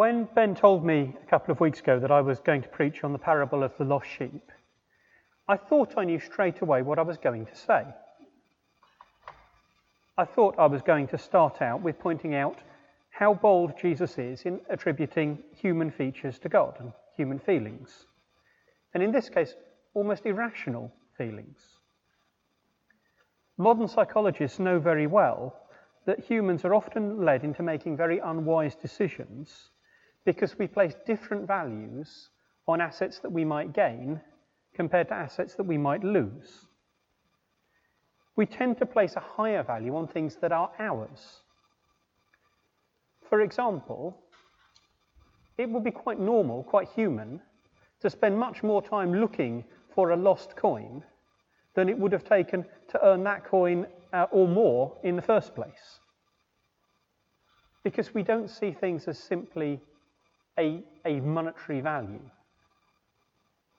When Ben told me a couple of weeks ago that I was going to preach on the parable of the lost sheep, I thought I knew straight away what I was going to say. I thought I was going to start out with pointing out how bold Jesus is in attributing human features to God and human feelings. And in this case, almost irrational feelings. Modern psychologists know very well that humans are often led into making very unwise decisions because we place different values on assets that we might gain compared to assets that we might lose. We tend to place a higher value on things that are ours. For example, it would be quite normal, quite human, to spend much more time looking for a lost coin than it would have taken to earn that coin uh, or more in the first place. Because we don't see things as simply a, a monetary value.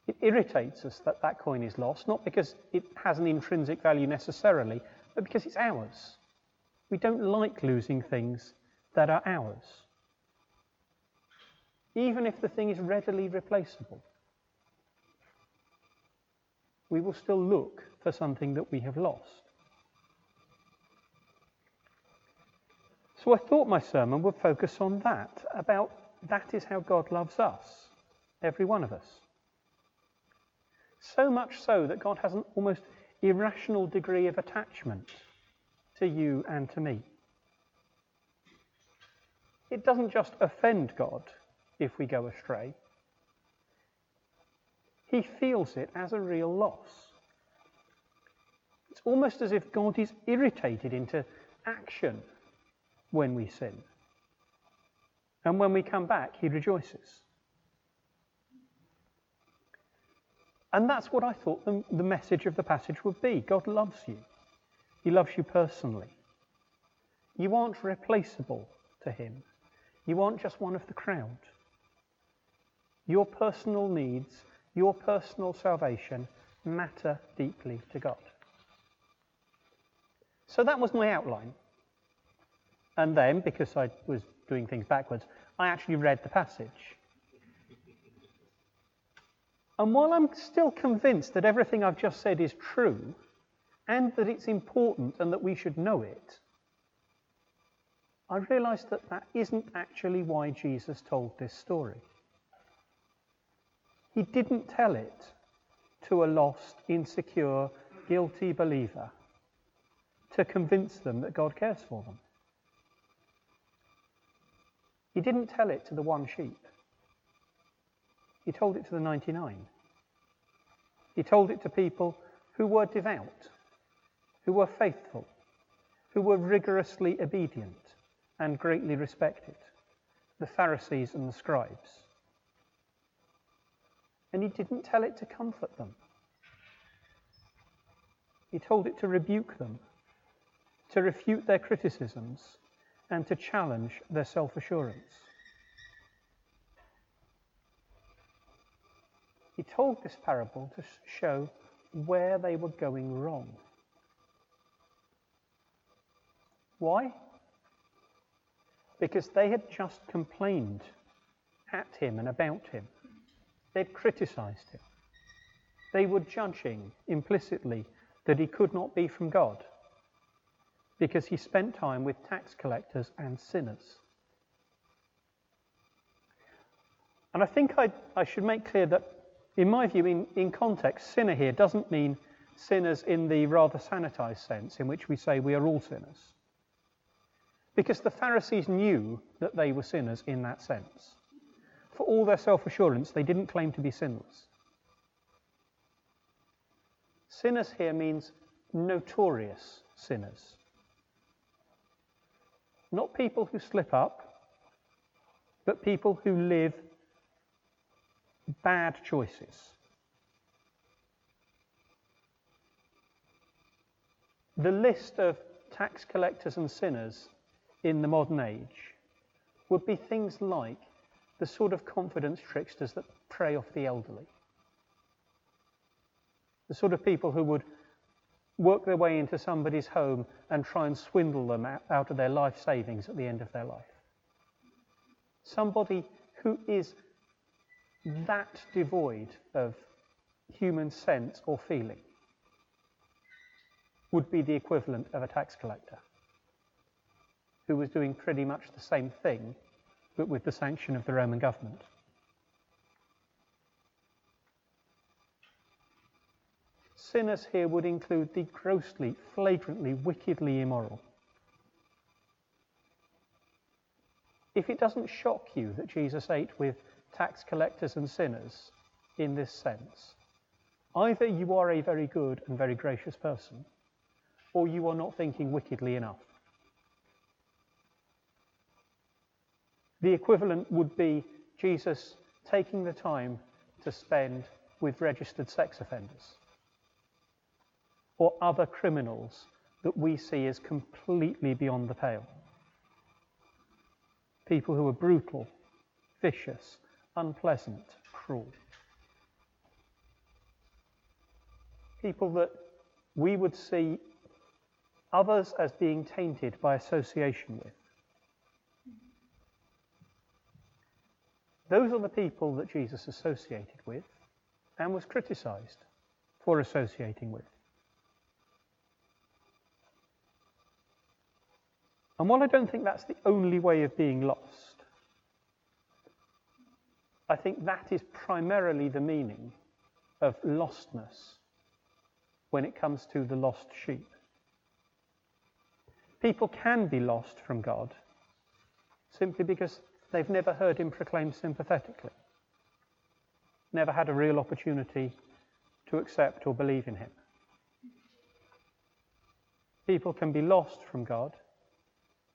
It irritates us that that coin is lost, not because it has an intrinsic value necessarily, but because it's ours. We don't like losing things that are ours, even if the thing is readily replaceable we will still look for something that we have lost. So I thought my sermon would focus on that, about that is how God loves us, every one of us. So much so that God has an almost irrational degree of attachment to you and to me. It doesn't just offend God if we go astray, he feels it as a real loss. It's almost as if God is irritated into action when we sin. And when we come back, he rejoices. And that's what I thought the, the, message of the passage would be. God loves you. He loves you personally. You aren't replaceable to him. You aren't just one of the crowd. Your personal needs your personal salvation matter deeply to God. So that was my outline. And then, because I was doing things backwards, I actually read the passage. And while I'm still convinced that everything I've just said is true, and that it's important and that we should know it, I realise that that isn't actually why Jesus told this story. He didn't tell it to a lost, insecure, guilty believer to convince them that God cares for them. He didn't tell it to the one sheep. He told it to the 99. He told it to people who were devout, who were faithful, who were rigorously obedient and greatly respected, the Pharisees and the scribes. And he didn't tell it to comfort them. He told it to rebuke them, to refute their criticisms, and to challenge their self assurance. He told this parable to show where they were going wrong. Why? Because they had just complained at him and about him. They'd criticized him. They were judging implicitly that he could not be from God because he spent time with tax collectors and sinners. And I think I, I should make clear that, in my view, in, in context, sinner here doesn't mean sinners in the rather sanitized sense in which we say we are all sinners. Because the Pharisees knew that they were sinners in that sense for all their self assurance, they didn't claim to be sinless. Sinners here means notorious sinners. Not people who slip up, but people who live bad choices. The list of tax collectors and sinners in the modern age would be things like the sort of confidence tricksters that prey off the elderly. The sort of people who would work their way into somebody's home and try and swindle them out of their life savings at the end of their life. somebody who is that devoid of human sense or feeling would be the equivalent of a tax collector who was doing pretty much the same thing but with the sanction of the Roman government. Sinners here would include the grossly, flagrantly, wickedly immoral. If it doesn't shock you that Jesus ate with tax collectors and sinners in this sense, either you are a very good and very gracious person, or you are not thinking wickedly enough. The equivalent would be Jesus taking the time to spend with registered sex offenders or other criminals that we see as completely beyond the pale. People who are brutal, vicious, unpleasant, cruel. People that we would see others as being tainted by association with. Those are the people that Jesus associated with and was criticized for associating with. And while I don't think that's the only way of being lost, I think that is primarily the meaning of lostness when it comes to the lost sheep. People can be lost from God simply because they've never heard him proclaimed sympathetically, never had a real opportunity to accept or believe in him. People can be lost from God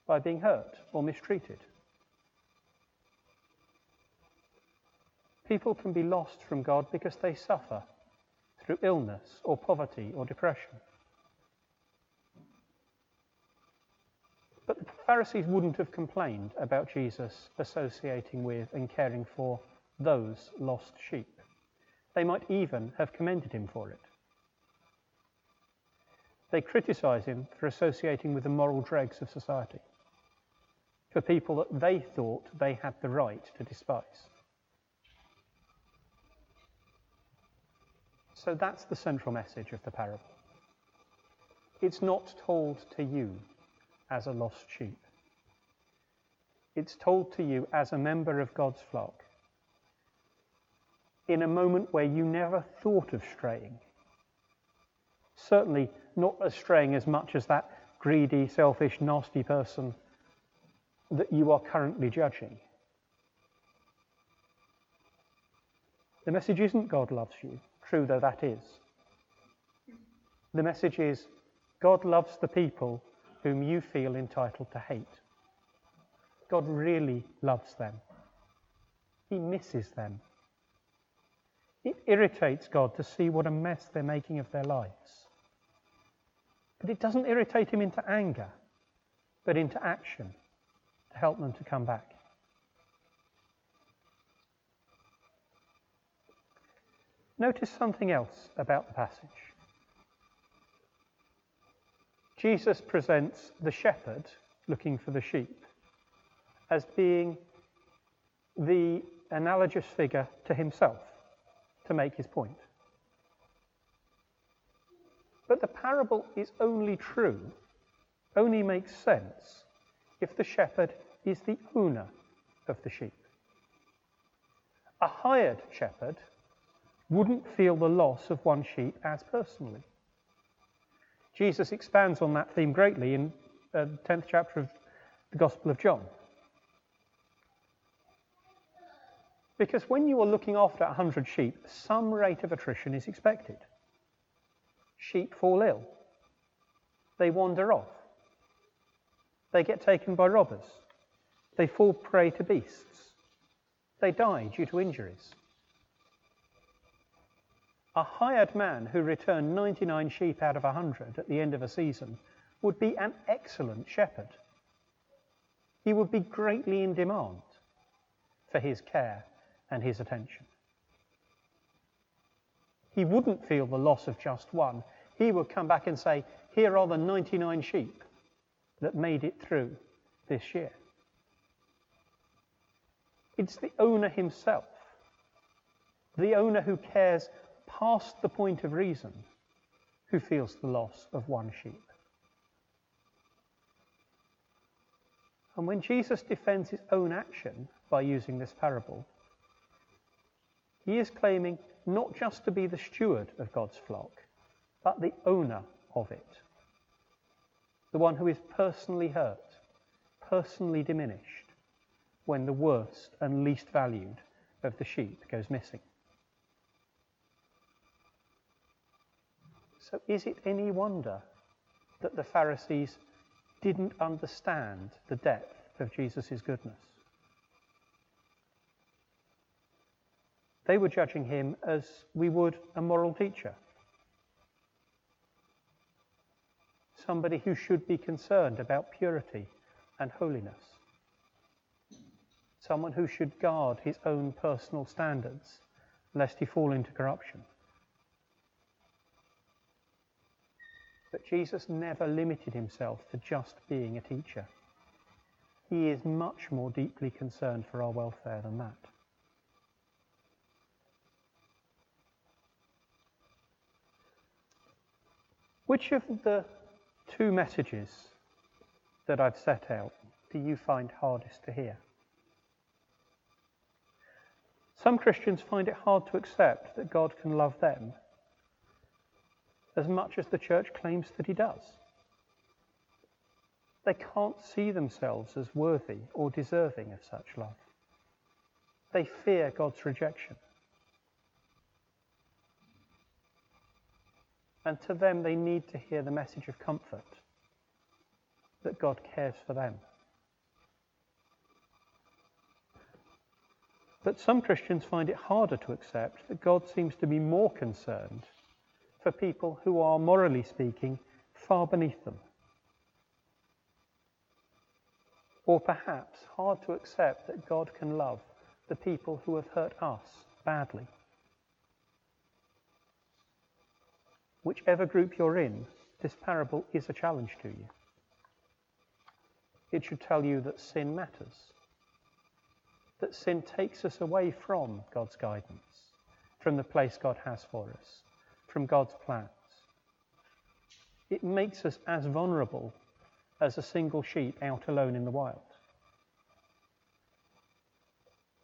by being hurt or mistreated. People can be lost from God because they suffer through illness or poverty or depression. But the Pharisees wouldn't have complained about Jesus associating with and caring for those lost sheep. They might even have commended him for it. They criticize him for associating with the moral dregs of society, for people that they thought they had the right to despise. So that's the central message of the parable. It's not told to you as a lost sheep. It's told to you as a member of God's flock in a moment where you never thought of straying. Certainly not as straying as much as that greedy, selfish, nasty person that you are currently judging. The message isn't God loves you, true though that is. The message is God loves the people whom you feel entitled to hate. God really loves them. He misses them. It irritates God to see what a mess they're making of their lives. But it doesn't irritate him into anger, but into action help them to come back. Notice something else about the passage. Jesus presents the shepherd looking for the sheep as being the analogous figure to himself to make his point. But the parable is only true, only makes sense, if the shepherd is the owner of the sheep. A hired shepherd wouldn't feel the loss of one sheep as personally. Jesus expands on that theme greatly in uh, the 10th chapter of the Gospel of John. Because when you are looking after 100 sheep, some rate of attrition is expected. Sheep fall ill. They wander off. They get taken by robbers. They fall prey to beasts. They die due to injuries. A hired man who returned 99 sheep out of 100 at the end of a season would be an excellent shepherd. He would be greatly in demand for his care and his attention. He wouldn't feel the loss of just one. He would come back and say, Here are the 99 sheep that made it through this year. It's the owner himself, the owner who cares past the point of reason, who feels the loss of one sheep. And when Jesus defends his own action by using this parable, he is claiming not just to be the steward of God's flock, but the owner of it. The one who is personally hurt, personally diminished, when the worst and least valued of the sheep goes missing. So, is it any wonder that the Pharisees didn't understand the depth of Jesus' goodness. They were judging him as we would a moral teacher. Somebody who should be concerned about purity and holiness. Someone who should guard his own personal standards lest he fall into corruption. But Jesus never limited himself to just being a teacher. He is much more deeply concerned for our welfare than that. Which of the two messages that I've set out do you find hardest to hear? Some Christians find it hard to accept that God can love them as much as the church claims that he does. They can't see themselves as worthy or deserving of such love. They fear God's rejection. And to them, they need to hear the message of comfort that God cares for them. But some Christians find it harder to accept that God seems to be more concerned for people who are, morally speaking, far beneath them. Or perhaps hard to accept that God can love the people who have hurt us badly. Whichever group you're in, this parable is a challenge to you. It should tell you that sin matters, that sin takes us away from God's guidance, from the place God has for us from God's plans. It makes us as vulnerable as a single sheep out alone in the wild.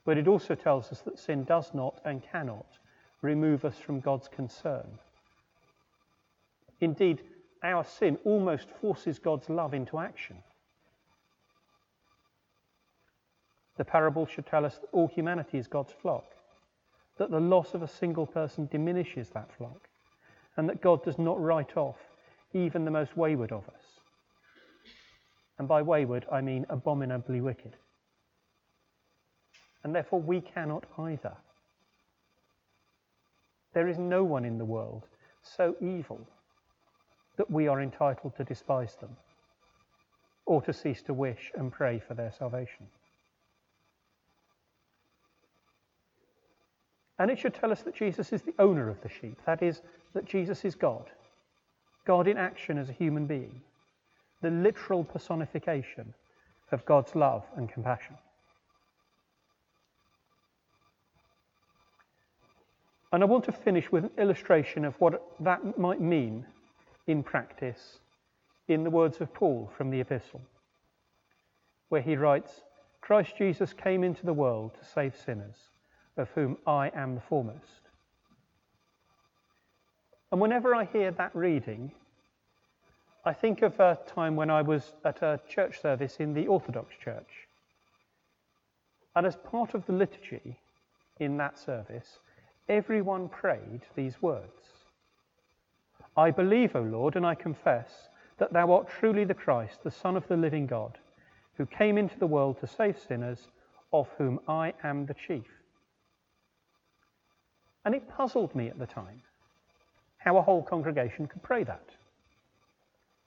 But it also tells us that sin does not and cannot remove us from God's concern. Indeed, our sin almost forces God's love into action. The parable should tell us that all humanity is God's flock, that the loss of a single person diminishes that flock, and that God does not write off even the most wayward of us. And by wayward, I mean abominably wicked. And therefore, we cannot either. There is no one in the world so evil that we are entitled to despise them or to cease to wish and pray for their salvation. And it should tell us that Jesus is the owner of the sheep. That is, that Jesus is God. God in action as a human being. The literal personification of God's love and compassion. And I want to finish with an illustration of what that might mean in practice in the words of Paul from the epistle, where he writes Christ Jesus came into the world to save sinners of whom I am the foremost. And whenever I hear that reading, I think of a time when I was at a church service in the Orthodox Church. And as part of the liturgy in that service, everyone prayed these words I believe, O Lord, and I confess that thou art truly the Christ, the Son of the living God, who came into the world to save sinners, of whom I am the chief. And it puzzled me at the time how a whole congregation could pray that.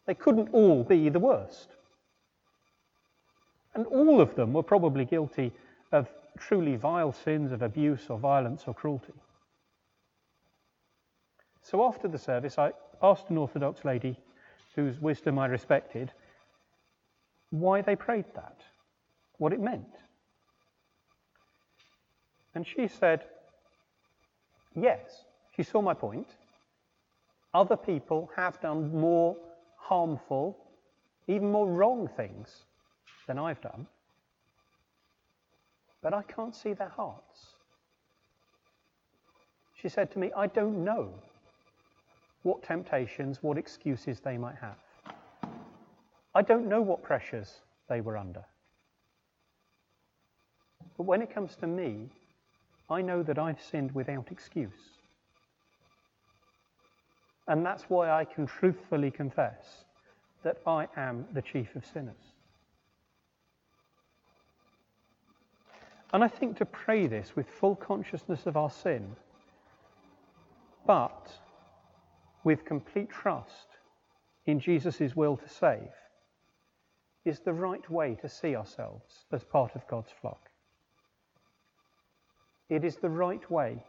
They couldn't all be the worst. And all of them were probably guilty of truly vile sins of abuse or violence or cruelty. So after the service, I asked an Orthodox lady whose wisdom I respected why they prayed that, what it meant. And she said, Yes, she saw my point. Other people have done more harmful, even more wrong things than I've done. But I can't see their hearts. She said to me, I don't know what temptations, what excuses they might have. I don't know what pressures they were under. But when it comes to me, I know that I've sinned without excuse. And that's why I can truthfully confess that I am the chief of sinners. And I think to pray this with full consciousness of our sin, but with complete trust in Jesus' will to save, is the right way to see ourselves as part of God's flock. It is the right way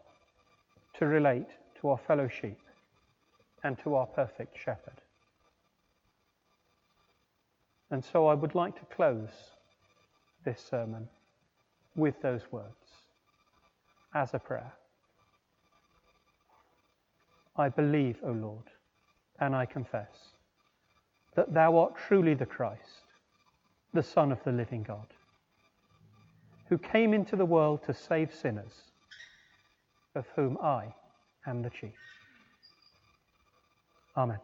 to relate to our fellow sheep and to our perfect shepherd. And so I would like to close this sermon with those words as a prayer. I believe, O Lord, and I confess that thou art truly the Christ, the Son of the living God, who came into the world to save sinners, of whom I am the chief. Amen.